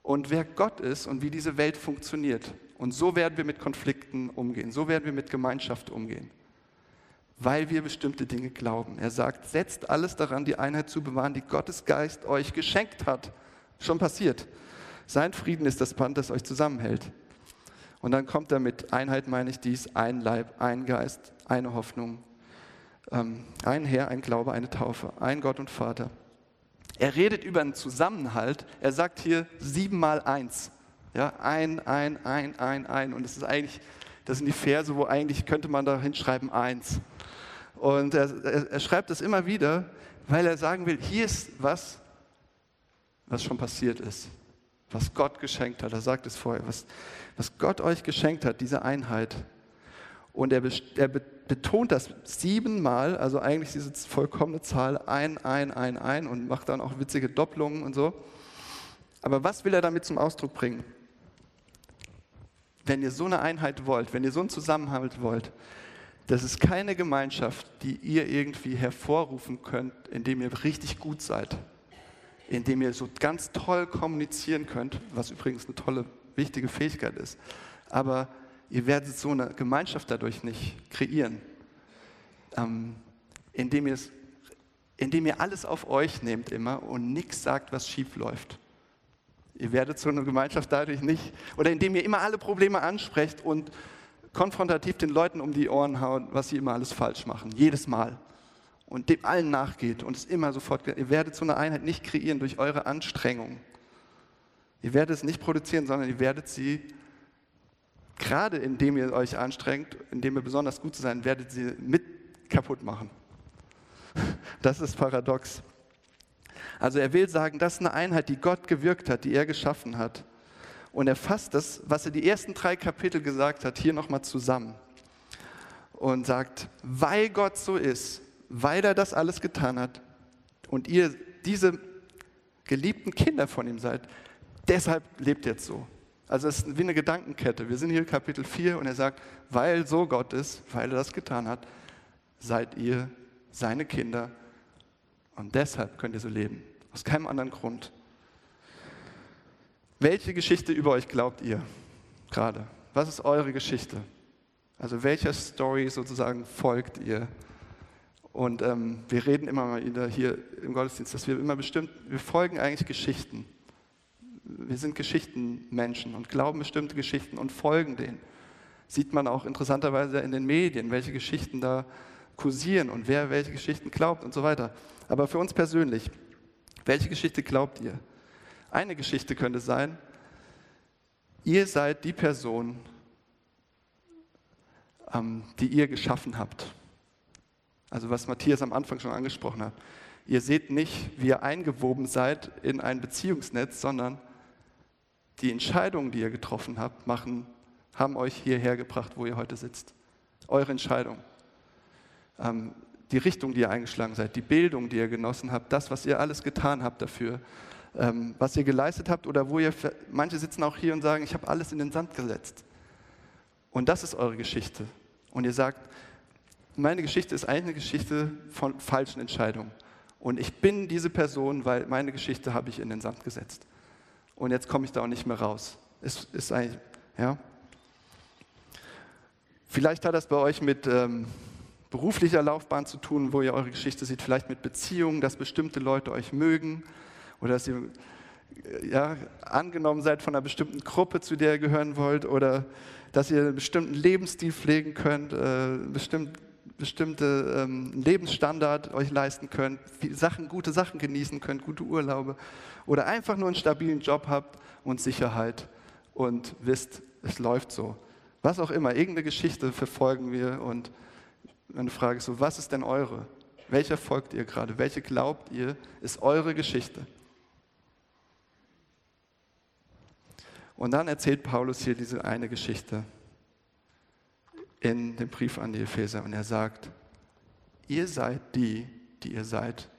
und wer Gott ist und wie diese Welt funktioniert. Und so werden wir mit Konflikten umgehen, so werden wir mit Gemeinschaft umgehen, weil wir bestimmte Dinge glauben. Er sagt, setzt alles daran, die Einheit zu bewahren, die Gottes Geist euch geschenkt hat. Schon passiert. Sein Frieden ist das Band, das euch zusammenhält. Und dann kommt er mit Einheit, meine ich dies, ein Leib, ein Geist, eine Hoffnung, ähm, ein Herr, ein Glaube, eine Taufe, ein Gott und Vater. Er redet über einen Zusammenhalt. Er sagt hier siebenmal eins. Ja, ein, ein, ein, ein, ein. Und das ist eigentlich, das sind die Verse, wo eigentlich könnte man da hinschreiben eins. Und er, er, er schreibt das immer wieder, weil er sagen will, hier ist was, was schon passiert ist was Gott geschenkt hat. Er sagt es vorher, was, was Gott euch geschenkt hat, diese Einheit. Und er, er betont das siebenmal, also eigentlich diese vollkommene Zahl, ein, ein, ein, ein und macht dann auch witzige Doppelungen und so. Aber was will er damit zum Ausdruck bringen? Wenn ihr so eine Einheit wollt, wenn ihr so einen Zusammenhalt wollt, das ist keine Gemeinschaft, die ihr irgendwie hervorrufen könnt, indem ihr richtig gut seid indem ihr so ganz toll kommunizieren könnt, was übrigens eine tolle, wichtige Fähigkeit ist. Aber ihr werdet so eine Gemeinschaft dadurch nicht kreieren, ähm, indem, indem ihr alles auf euch nehmt immer und nichts sagt, was schief läuft. Ihr werdet so eine Gemeinschaft dadurch nicht, oder indem ihr immer alle Probleme ansprecht und konfrontativ den Leuten um die Ohren haut, was sie immer alles falsch machen, jedes Mal und dem allen nachgeht und es immer sofort, ihr werdet so eine Einheit nicht kreieren durch eure Anstrengung. Ihr werdet es nicht produzieren, sondern ihr werdet sie, gerade indem ihr euch anstrengt, indem ihr besonders gut sein, werdet sie mit kaputt machen. *laughs* Das ist paradox. Also er will sagen, das ist eine Einheit, die Gott gewirkt hat, die er geschaffen hat. Und er fasst das, was er die ersten drei Kapitel gesagt hat, hier nochmal zusammen. Und sagt, weil Gott so ist, weil er das alles getan hat und ihr diese geliebten Kinder von ihm seid, deshalb lebt jetzt so. Also es ist wie eine Gedankenkette. Wir sind hier Kapitel 4 und er sagt, weil so Gott ist, weil er das getan hat, seid ihr seine Kinder und deshalb könnt ihr so leben. Aus keinem anderen Grund. Welche Geschichte über euch glaubt ihr gerade? Was ist eure Geschichte? Also welcher Story sozusagen folgt ihr? Und ähm, wir reden immer mal wieder hier im Gottesdienst, dass wir immer bestimmt, wir folgen eigentlich Geschichten. Wir sind Geschichtenmenschen und glauben bestimmte Geschichten und folgen denen. Sieht man auch interessanterweise in den Medien, welche Geschichten da kursieren und wer welche Geschichten glaubt und so weiter. Aber für uns persönlich, welche Geschichte glaubt ihr? Eine Geschichte könnte sein, ihr seid die Person, ähm, die ihr geschaffen habt. Also was Matthias am Anfang schon angesprochen hat. Ihr seht nicht, wie ihr eingewoben seid in ein Beziehungsnetz, sondern die Entscheidungen, die ihr getroffen habt, machen, haben euch hierher gebracht, wo ihr heute sitzt. Eure Entscheidung. Ähm, die Richtung, die ihr eingeschlagen seid, die Bildung, die ihr genossen habt, das, was ihr alles getan habt dafür, ähm, was ihr geleistet habt oder wo ihr, manche sitzen auch hier und sagen, ich habe alles in den Sand gesetzt. Und das ist eure Geschichte. Und ihr sagt, meine Geschichte ist eigentlich eine Geschichte von falschen Entscheidungen. Und ich bin diese Person, weil meine Geschichte habe ich in den Sand gesetzt. Und jetzt komme ich da auch nicht mehr raus. Es ist eigentlich, ja. Vielleicht hat das bei euch mit, ähm, beruflicher Laufbahn zu tun, wo ihr eure Geschichte seht, vielleicht mit Beziehungen, dass bestimmte Leute euch mögen oder dass ihr äh, ja, angenommen seid von einer bestimmten Gruppe, zu der ihr gehören wollt oder dass ihr einen bestimmten Lebensstil pflegen könnt, äh, bestimmt, bestimmte ähm, Lebensstandard euch leisten könnt, Sachen, gute Sachen genießen könnt, gute Urlaube oder einfach nur einen stabilen Job habt und Sicherheit und wisst, es läuft so. Was auch immer, irgendeine Geschichte verfolgen wir und meine Frage ist so, was ist denn eure? Welcher folgt ihr gerade? Welche glaubt ihr, ist eure Geschichte? Und dann erzählt Paulus hier diese eine Geschichte in dem Brief an die Epheser und er sagt, ihr seid die, die ihr seid,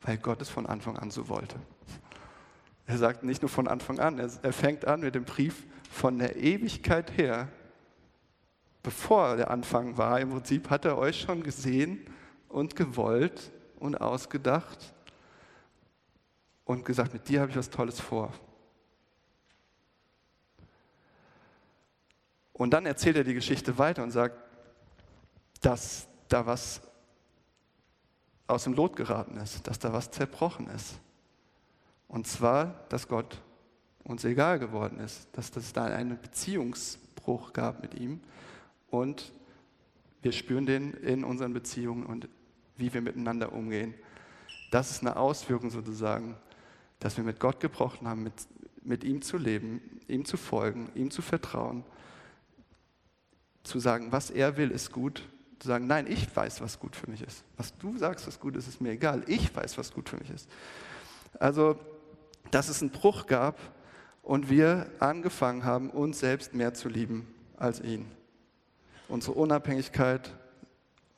weil Gott es von Anfang an so wollte. Er sagt nicht nur von Anfang an, er, fängt an mit dem Brief von der Ewigkeit her, bevor der Anfang war, im Prinzip hat er euch schon gesehen und gewollt und ausgedacht und gesagt, mit dir habe ich was Tolles vor. Und dann erzählt er die Geschichte weiter und sagt, dass da was aus dem Lot geraten ist, dass da was zerbrochen ist. Und zwar, dass Gott uns egal geworden ist, dass es da einen Beziehungsbruch gab mit ihm und wir spüren den in unseren Beziehungen und wie wir miteinander umgehen. Das ist eine Auswirkung sozusagen, dass wir mit Gott gebrochen haben, mit, mit ihm zu leben, ihm zu folgen, ihm zu vertrauen, zu sagen, was er will, ist gut, zu sagen, nein, ich weiß, was gut für mich ist. Was du sagst, was gut ist, ist mir egal. Ich weiß, was gut für mich ist. Also, dass es einen Bruch gab und wir angefangen haben, uns selbst mehr zu lieben als ihn unsere Unabhängigkeit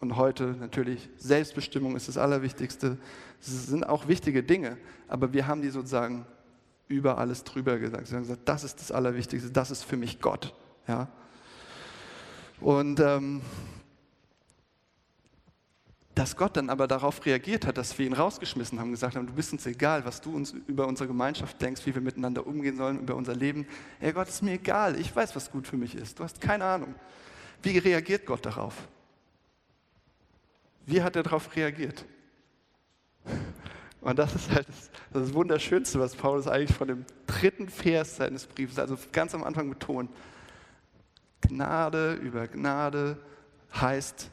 und heute natürlich Selbstbestimmung ist das Allerwichtigste. Das sind auch wichtige Dinge, aber wir haben die sozusagen über alles drüber gesagt. Sie haben gesagt, das ist das Allerwichtigste, das ist für mich Gott. Ja? Und ähm, dass Gott dann aber darauf reagiert hat, dass wir ihn rausgeschmissen haben, gesagt haben, du bist uns egal, was du uns über unsere Gemeinschaft denkst, wie wir miteinander umgehen sollen, über unser Leben. Ey Gott, ist mir egal, ich weiß, was gut für mich ist. Du hast keine Ahnung. Wie reagiert Gott darauf? Wie hat er darauf reagiert? Und das ist halt das, das Wunderschönste, was Paulus eigentlich von dem dritten Vers seines Briefes, also ganz am Anfang betont. Gnade über Gnade heißt,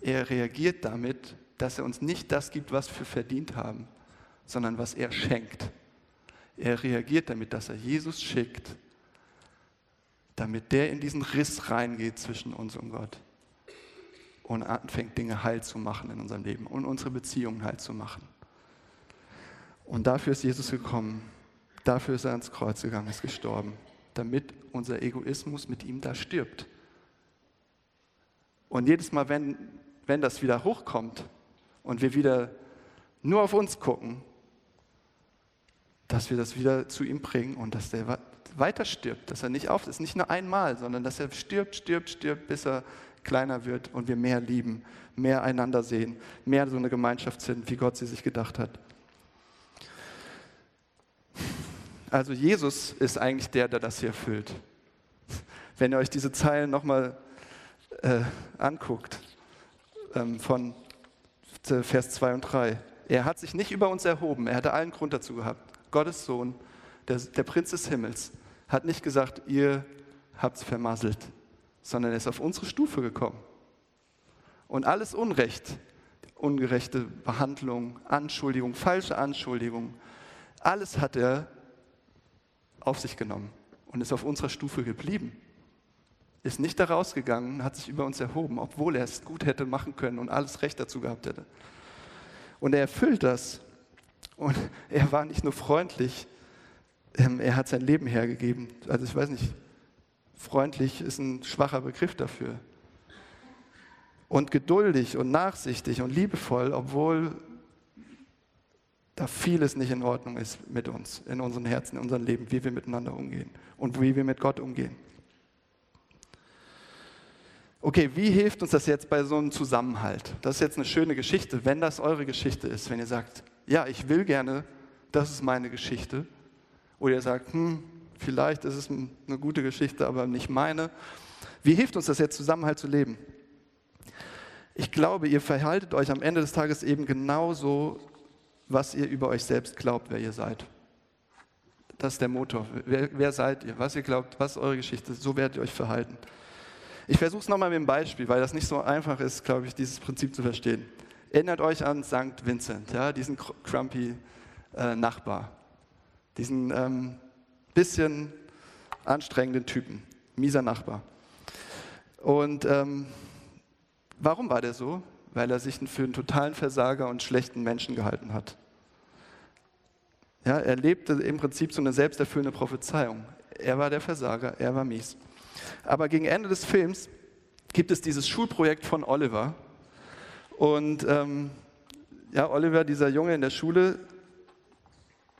er reagiert damit, dass er uns nicht das gibt, was wir verdient haben, sondern was er schenkt. Er reagiert damit, dass er Jesus schickt, damit der in diesen Riss reingeht zwischen uns und Gott und anfängt, Dinge heil zu machen in unserem Leben und unsere Beziehungen heil zu machen. Und dafür ist Jesus gekommen, dafür ist er ans Kreuz gegangen, ist gestorben, damit unser Egoismus mit ihm da stirbt. Und jedes Mal, wenn, wenn das wieder hochkommt und wir wieder nur auf uns gucken, dass wir das wieder zu ihm bringen und dass der weiter stirbt, dass er nicht auf ist, nicht nur einmal, sondern dass er stirbt, stirbt, stirbt, bis er kleiner wird und wir mehr lieben, mehr einander sehen, mehr so eine Gemeinschaft sind, wie Gott sie sich gedacht hat. Also Jesus ist eigentlich der, der das hier erfüllt. Wenn ihr euch diese Zeilen nochmal äh, anguckt, ähm, von Vers 2 und 3. Er hat sich nicht über uns erhoben, er hatte allen Grund dazu gehabt. Gottes Sohn, der, der Prinz des Himmels, hat nicht gesagt, ihr habt es vermasselt, sondern er ist auf unsere Stufe gekommen. Und alles Unrecht, ungerechte Behandlung, Anschuldigung, falsche Anschuldigung, alles hat er auf sich genommen und ist auf unserer Stufe geblieben. Ist nicht da rausgegangen, hat sich über uns erhoben, obwohl er es gut hätte machen können und alles Recht dazu gehabt hätte. Und er erfüllt das. Und *laughs* er war nicht nur freundlich, ähm, er hat sein Leben hergegeben. Also ich weiß nicht, freundlich ist ein schwacher Begriff dafür. Und geduldig und nachsichtig und liebevoll, obwohl da vieles nicht in Ordnung ist mit uns, in unseren Herzen, in unserem Leben, wie wir miteinander umgehen und wie wir mit Gott umgehen. Okay, wie hilft uns das jetzt bei so einem Zusammenhalt? Das ist jetzt eine schöne Geschichte, wenn das eure Geschichte ist, wenn ihr sagt, ja, ich will gerne, das ist meine Geschichte, oder ihr sagt, hm, vielleicht ist es eine gute Geschichte, aber nicht meine. Wie hilft uns das jetzt, Zusammenhalt zu leben? Ich glaube, ihr verhaltet euch am Ende des Tages eben genauso, was ihr über euch selbst glaubt, wer ihr seid. Das ist der Motor. Wer, wer seid ihr? Was ihr glaubt, was ist eure Geschichte? So werdet ihr euch verhalten. Ich versuche es nochmal mit einem Beispiel, weil das nicht so einfach ist, glaube ich, dieses Prinzip zu verstehen. Erinnert euch an St. Vincent, ja, diesen crumpy äh, Nachbar, diesen ähm, bisschen anstrengenden Typen, mieser Nachbar. Und ähm, warum war der so? Weil er sich für einen totalen Versager und schlechten Menschen gehalten hat. Ja, er lebte im Prinzip so eine selbsterfüllende Prophezeiung. Er war der Versager, er war mies. Aber gegen Ende des Films gibt es dieses Schulprojekt von Oliver. Und ähm, ja, Oliver, dieser Junge in der Schule,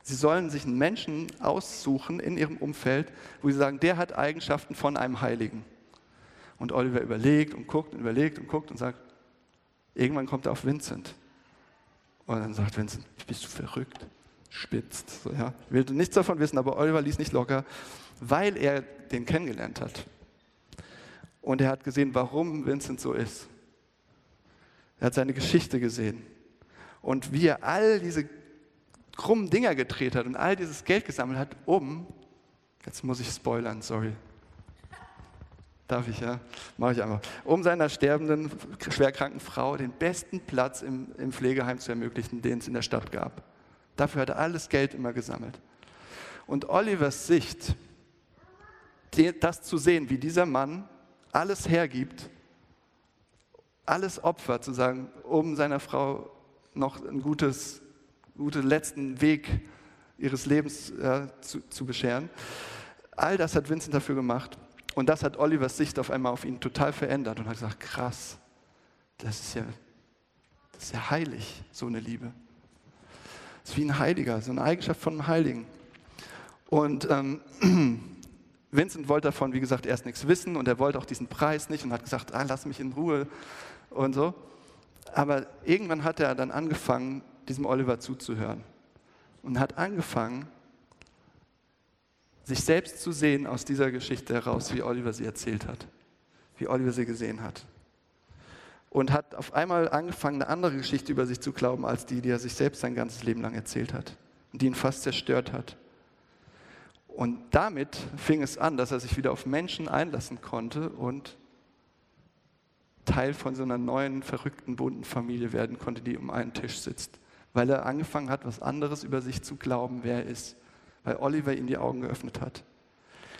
sie sollen sich einen Menschen aussuchen in ihrem Umfeld, wo sie sagen, der hat Eigenschaften von einem Heiligen. Und Oliver überlegt und guckt und überlegt und guckt und sagt, irgendwann kommt er auf Vincent. Und dann sagt Vincent, bist du verrückt? Spitzt. So, ja. Ich will nichts davon wissen, aber Oliver ließ nicht locker, weil er den kennengelernt hat. Und er hat gesehen, warum Vincent so ist. Er hat seine Geschichte gesehen. Und wie er all diese krummen Dinger gedreht hat und all dieses Geld gesammelt hat, um, jetzt muss ich spoilern, sorry. Darf ich, ja? Mache ich einfach. Um seiner sterbenden, schwerkranken Frau den besten Platz im, im Pflegeheim zu ermöglichen, den es in der Stadt gab. Dafür hat er alles Geld immer gesammelt. Und Olivers Sicht, das zu sehen, wie dieser Mann alles hergibt, alles opfert, zu sagen, um seiner Frau noch einen gutes, guten letzten Weg ihres Lebens äh, zu, zu bescheren. All das hat Vincent dafür gemacht. Und das hat Olivers Sicht auf einmal auf ihn total verändert und hat gesagt, krass, das ist ja, das ist ja heilig, so eine Liebe. Das ist wie ein Heiliger, so eine Eigenschaft von einem Heiligen. Und ähm, *clears throat* Vincent wollte davon, wie gesagt, erst nichts wissen und er wollte auch diesen Preis nicht und hat gesagt, ah, lass mich in Ruhe und so. Aber irgendwann hat er dann angefangen, diesem Oliver zuzuhören und hat angefangen, sich selbst zu sehen aus dieser Geschichte heraus, wie Oliver sie erzählt hat, wie Oliver sie gesehen hat. Und hat auf einmal angefangen, eine andere Geschichte über sich zu glauben, als die, die er sich selbst sein ganzes Leben lang erzählt hat und die ihn fast zerstört hat. Und damit fing es an, dass er sich wieder auf Menschen einlassen konnte und Teil von so einer neuen, verrückten, bunten Familie werden konnte, die um einen Tisch sitzt. Weil er angefangen hat, was anderes über sich zu glauben, wer er ist. Weil Oliver ihm die Augen geöffnet hat.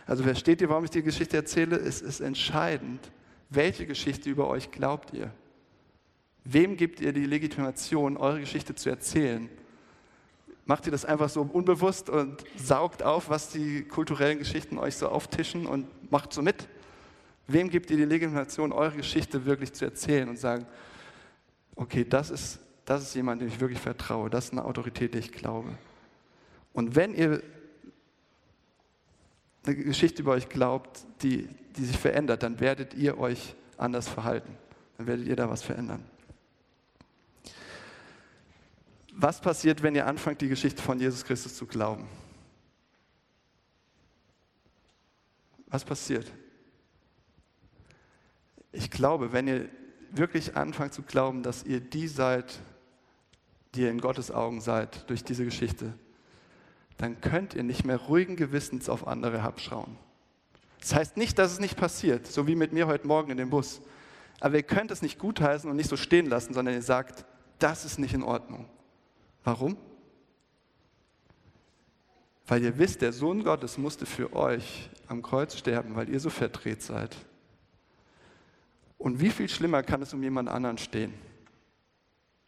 Also versteht ihr, warum ich die Geschichte erzähle? Es ist entscheidend, welche Geschichte über euch glaubt ihr? Wem gebt ihr die Legitimation, eure Geschichte zu erzählen? Macht ihr das einfach so unbewusst und saugt auf, was die kulturellen Geschichten euch so auftischen und macht so mit? Wem gebt ihr die Legitimation, eure Geschichte wirklich zu erzählen und sagen, okay, das ist, das ist jemand, dem ich wirklich vertraue, das ist eine Autorität, der ich glaube. Und wenn ihr eine Geschichte über euch glaubt, die, die sich verändert, dann werdet ihr euch anders verhalten. Dann werdet ihr da was verändern. Was passiert, wenn ihr anfangt, die Geschichte von Jesus Christus zu glauben? Was passiert? Ich glaube, wenn ihr wirklich anfangt zu glauben, dass ihr die seid, die ihr in Gottes Augen seid durch diese Geschichte, dann könnt ihr nicht mehr ruhigen Gewissens auf andere abschauen. Das heißt nicht, dass es nicht passiert, so wie mit mir heute Morgen in dem Bus. Aber ihr könnt es nicht gutheißen und nicht so stehen lassen, sondern ihr sagt, das ist nicht in Ordnung. Warum? Weil ihr wisst, der Sohn Gottes musste für euch am Kreuz sterben, weil ihr so verdreht seid. Und wie viel schlimmer kann es um jemand anderen stehen,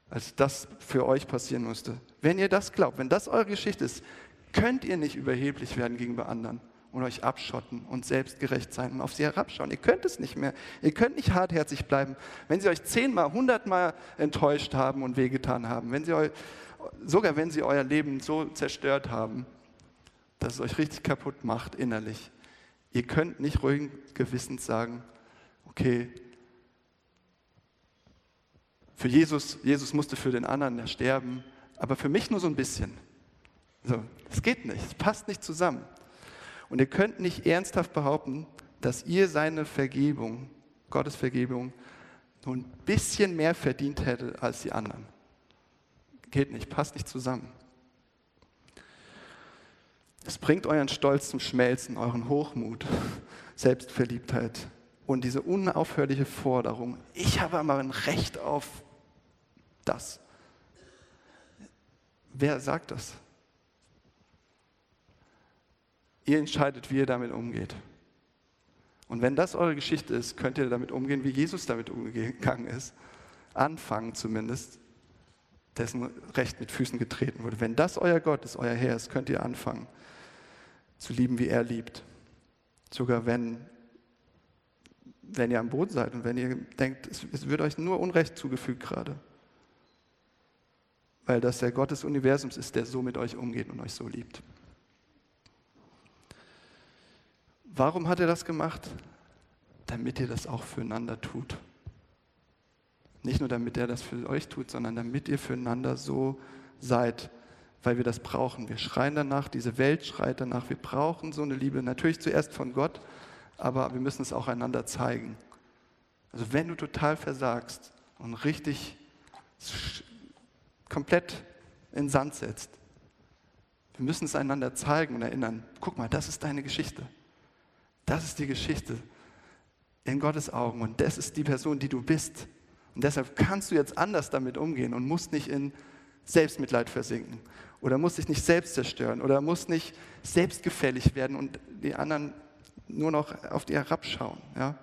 als das für euch passieren musste? Wenn ihr das glaubt, wenn das eure Geschichte ist, könnt ihr nicht überheblich werden gegenüber anderen und euch abschotten und selbstgerecht sein und auf sie herabschauen. Ihr könnt es nicht mehr. Ihr könnt nicht hartherzig bleiben, wenn sie euch zehnmal, hundertmal enttäuscht haben und wehgetan haben, wenn sie euch, sogar wenn sie euer Leben so zerstört haben, dass es euch richtig kaputt macht innerlich. Ihr könnt nicht ruhigen Gewissens sagen, okay, für Jesus, Jesus musste für den anderen sterben, aber für mich nur so ein bisschen. So, das geht nicht, es passt nicht zusammen. Und ihr könnt nicht ernsthaft behaupten, dass ihr seine Vergebung, Gottes Vergebung, nur ein bisschen mehr verdient hätte als die anderen. Geht nicht, passt nicht zusammen. Es bringt euren Stolz zum Schmelzen, euren Hochmut, *laughs* Selbstverliebtheit und diese unaufhörliche Forderung, ich habe aber ein Recht auf das. Wer sagt das? Ihr entscheidet, wie ihr damit umgeht. Und wenn das eure Geschichte ist, könnt ihr damit umgehen, wie Jesus damit umgegangen ist. Anfangen zumindest, dessen Recht mit Füßen getreten wurde. Wenn das euer Gott ist, euer Herr ist, könnt ihr anfangen zu lieben, wie er liebt. Sogar wenn, wenn ihr am Boden seid und wenn ihr denkt, es, es wird euch nur Unrecht zugefügt gerade. Weil das der Gott des Universums ist, der so mit euch umgeht und euch so liebt. Warum hat er das gemacht? Damit ihr das auch füreinander tut. Nicht nur damit er das für euch tut, sondern damit ihr füreinander so seid, weil wir das brauchen. Wir schreien danach, diese Welt schreit danach, wir brauchen so eine Liebe. Natürlich zuerst von Gott, aber wir müssen es auch einander zeigen. Also wenn du total versagst und richtig komplett in Sand setzt, wir müssen es einander zeigen und erinnern. Guck mal, das ist deine Geschichte. Das ist die Geschichte in Gottes Augen und das ist die Person, die du bist. Und deshalb kannst du jetzt anders damit umgehen und musst nicht in Selbstmitleid versinken oder musst dich nicht selbst zerstören oder musst nicht selbstgefällig werden und die anderen nur noch auf dir herabschauen. Ja?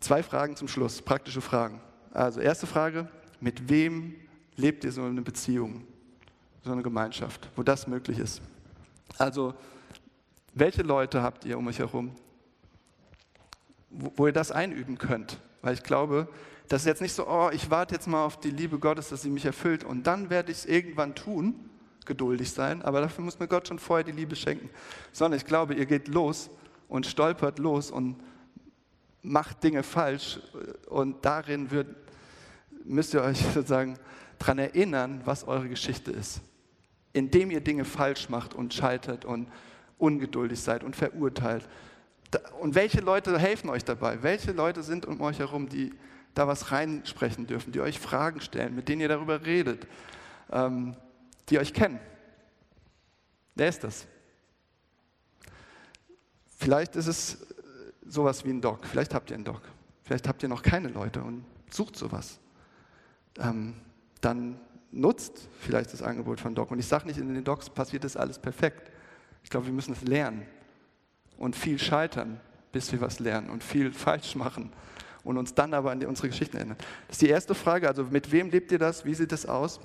Zwei Fragen zum Schluss, praktische Fragen. Also erste Frage, mit wem lebt ihr so eine Beziehung, so eine Gemeinschaft, wo das möglich ist? Also welche Leute habt ihr um euch herum, wo, ihr das einüben könnt? Weil ich glaube, das ist jetzt nicht so, oh, ich warte jetzt mal auf die Liebe Gottes, dass sie mich erfüllt und dann werde ich es irgendwann tun, geduldig sein, aber dafür muss mir Gott schon vorher die Liebe schenken. Sondern ich glaube, ihr geht los und stolpert los und macht Dinge falsch und darin wird, müsst ihr euch *laughs* sozusagen daran erinnern, was eure Geschichte ist. Indem ihr Dinge falsch macht und scheitert und ungeduldig seid und verurteilt. Und welche Leute helfen euch dabei? Welche Leute sind um euch herum, die da was reinsprechen dürfen, die euch Fragen stellen, mit denen ihr darüber redet, ähm, die euch kennen? Wer ist das? Vielleicht ist es sowas wie ein Doc. Vielleicht habt ihr einen Doc. Vielleicht habt ihr noch keine Leute und sucht sowas. Ähm, dann nutzt vielleicht das Angebot von Doc. Und ich sage nicht, in den Docs passiert das alles perfekt. Ich glaube, wir müssen es lernen und viel scheitern, bis wir was lernen und viel falsch machen und uns dann aber an unsere Geschichten erinnern. Das ist die erste Frage. Also mit wem lebt ihr das? Wie sieht es aus?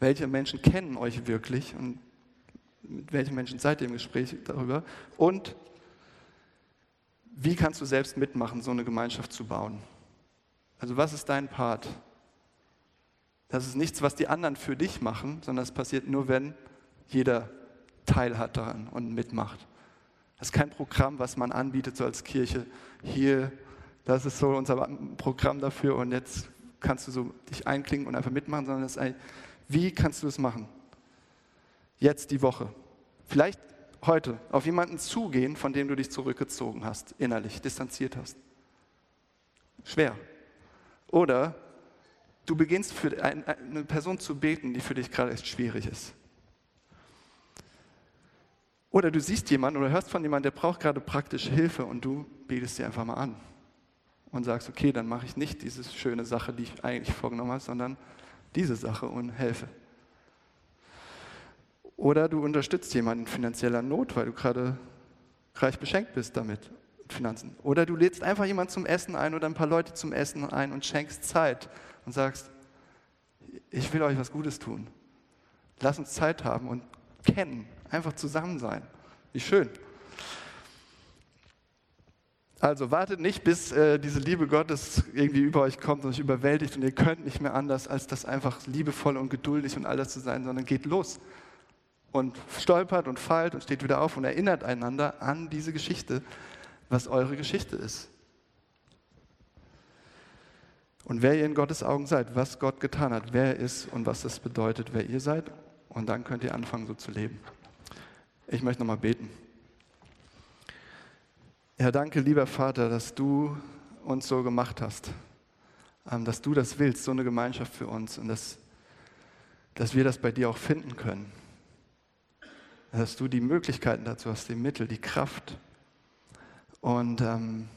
Welche Menschen kennen euch wirklich und mit welchen Menschen seid ihr im Gespräch darüber? Und wie kannst du selbst mitmachen, so eine Gemeinschaft zu bauen? Also was ist dein Part? Das ist nichts, was die anderen für dich machen, sondern es passiert nur, wenn jeder teilhat daran und mitmacht. Das ist kein Programm, was man anbietet so als Kirche. Hier, das ist so unser Programm dafür und jetzt kannst du so dich einklinken und einfach mitmachen, sondern das ist wie kannst du es machen? Jetzt die Woche. Vielleicht heute auf jemanden zugehen, von dem du dich zurückgezogen hast, innerlich, distanziert hast. Schwer. Oder du beginnst für eine Person zu beten, die für dich gerade echt schwierig ist. Oder du siehst jemanden oder hörst von jemandem, der braucht gerade praktische Hilfe und du betest sie einfach mal an und sagst, okay, dann mache ich nicht diese schöne Sache, die ich eigentlich vorgenommen habe, sondern diese Sache und helfe. Oder du unterstützt jemanden in finanzieller Not, weil du gerade reich beschenkt bist damit, Finanzen. Oder du lädst einfach jemanden zum Essen ein oder ein paar Leute zum Essen ein und schenkst Zeit und sagst, ich will euch was Gutes tun. Lass uns Zeit haben und kennen Einfach zusammen sein. Wie schön. Also wartet nicht, bis äh, diese Liebe Gottes irgendwie über euch kommt und euch überwältigt und ihr könnt nicht mehr anders, als das einfach liebevoll und geduldig und alles zu sein, sondern geht los und stolpert und fallt und steht wieder auf und erinnert einander an diese Geschichte, was eure Geschichte ist. Und wer ihr in Gottes Augen seid, was Gott getan hat, wer er ist und was das bedeutet, wer ihr seid. Und dann könnt ihr anfangen, so zu leben. Ich möchte nochmal beten. Ja, danke, lieber Vater, dass du uns so gemacht hast, ähm, dass du das willst, so eine Gemeinschaft für uns und dass, dass wir das bei dir auch finden können. Dass du die Möglichkeiten dazu hast, die Mittel, die Kraft und ähm,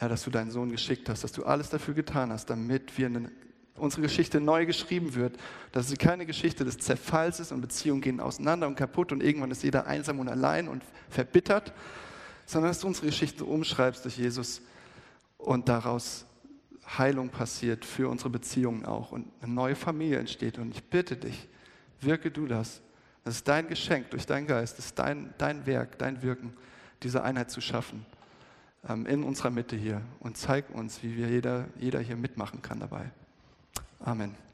ja, dass du deinen Sohn geschickt hast, dass du alles dafür getan hast, damit wir eine, unsere Geschichte neu geschrieben wird, dass sie keine Geschichte des Zerfalls ist und Beziehungen gehen auseinander und kaputt und irgendwann ist jeder einsam und allein und verbittert, sondern dass du unsere Geschichte umschreibst durch Jesus und daraus Heilung passiert für unsere Beziehungen auch und eine neue Familie entsteht. Und ich bitte dich, wirke du das. Das ist dein Geschenk durch deinen Geist, das ist dein, dein Werk, dein Wirken, diese Einheit zu schaffen ähm, in unserer Mitte hier und zeig uns, wie wir jeder, jeder hier mitmachen kann dabei. Amen.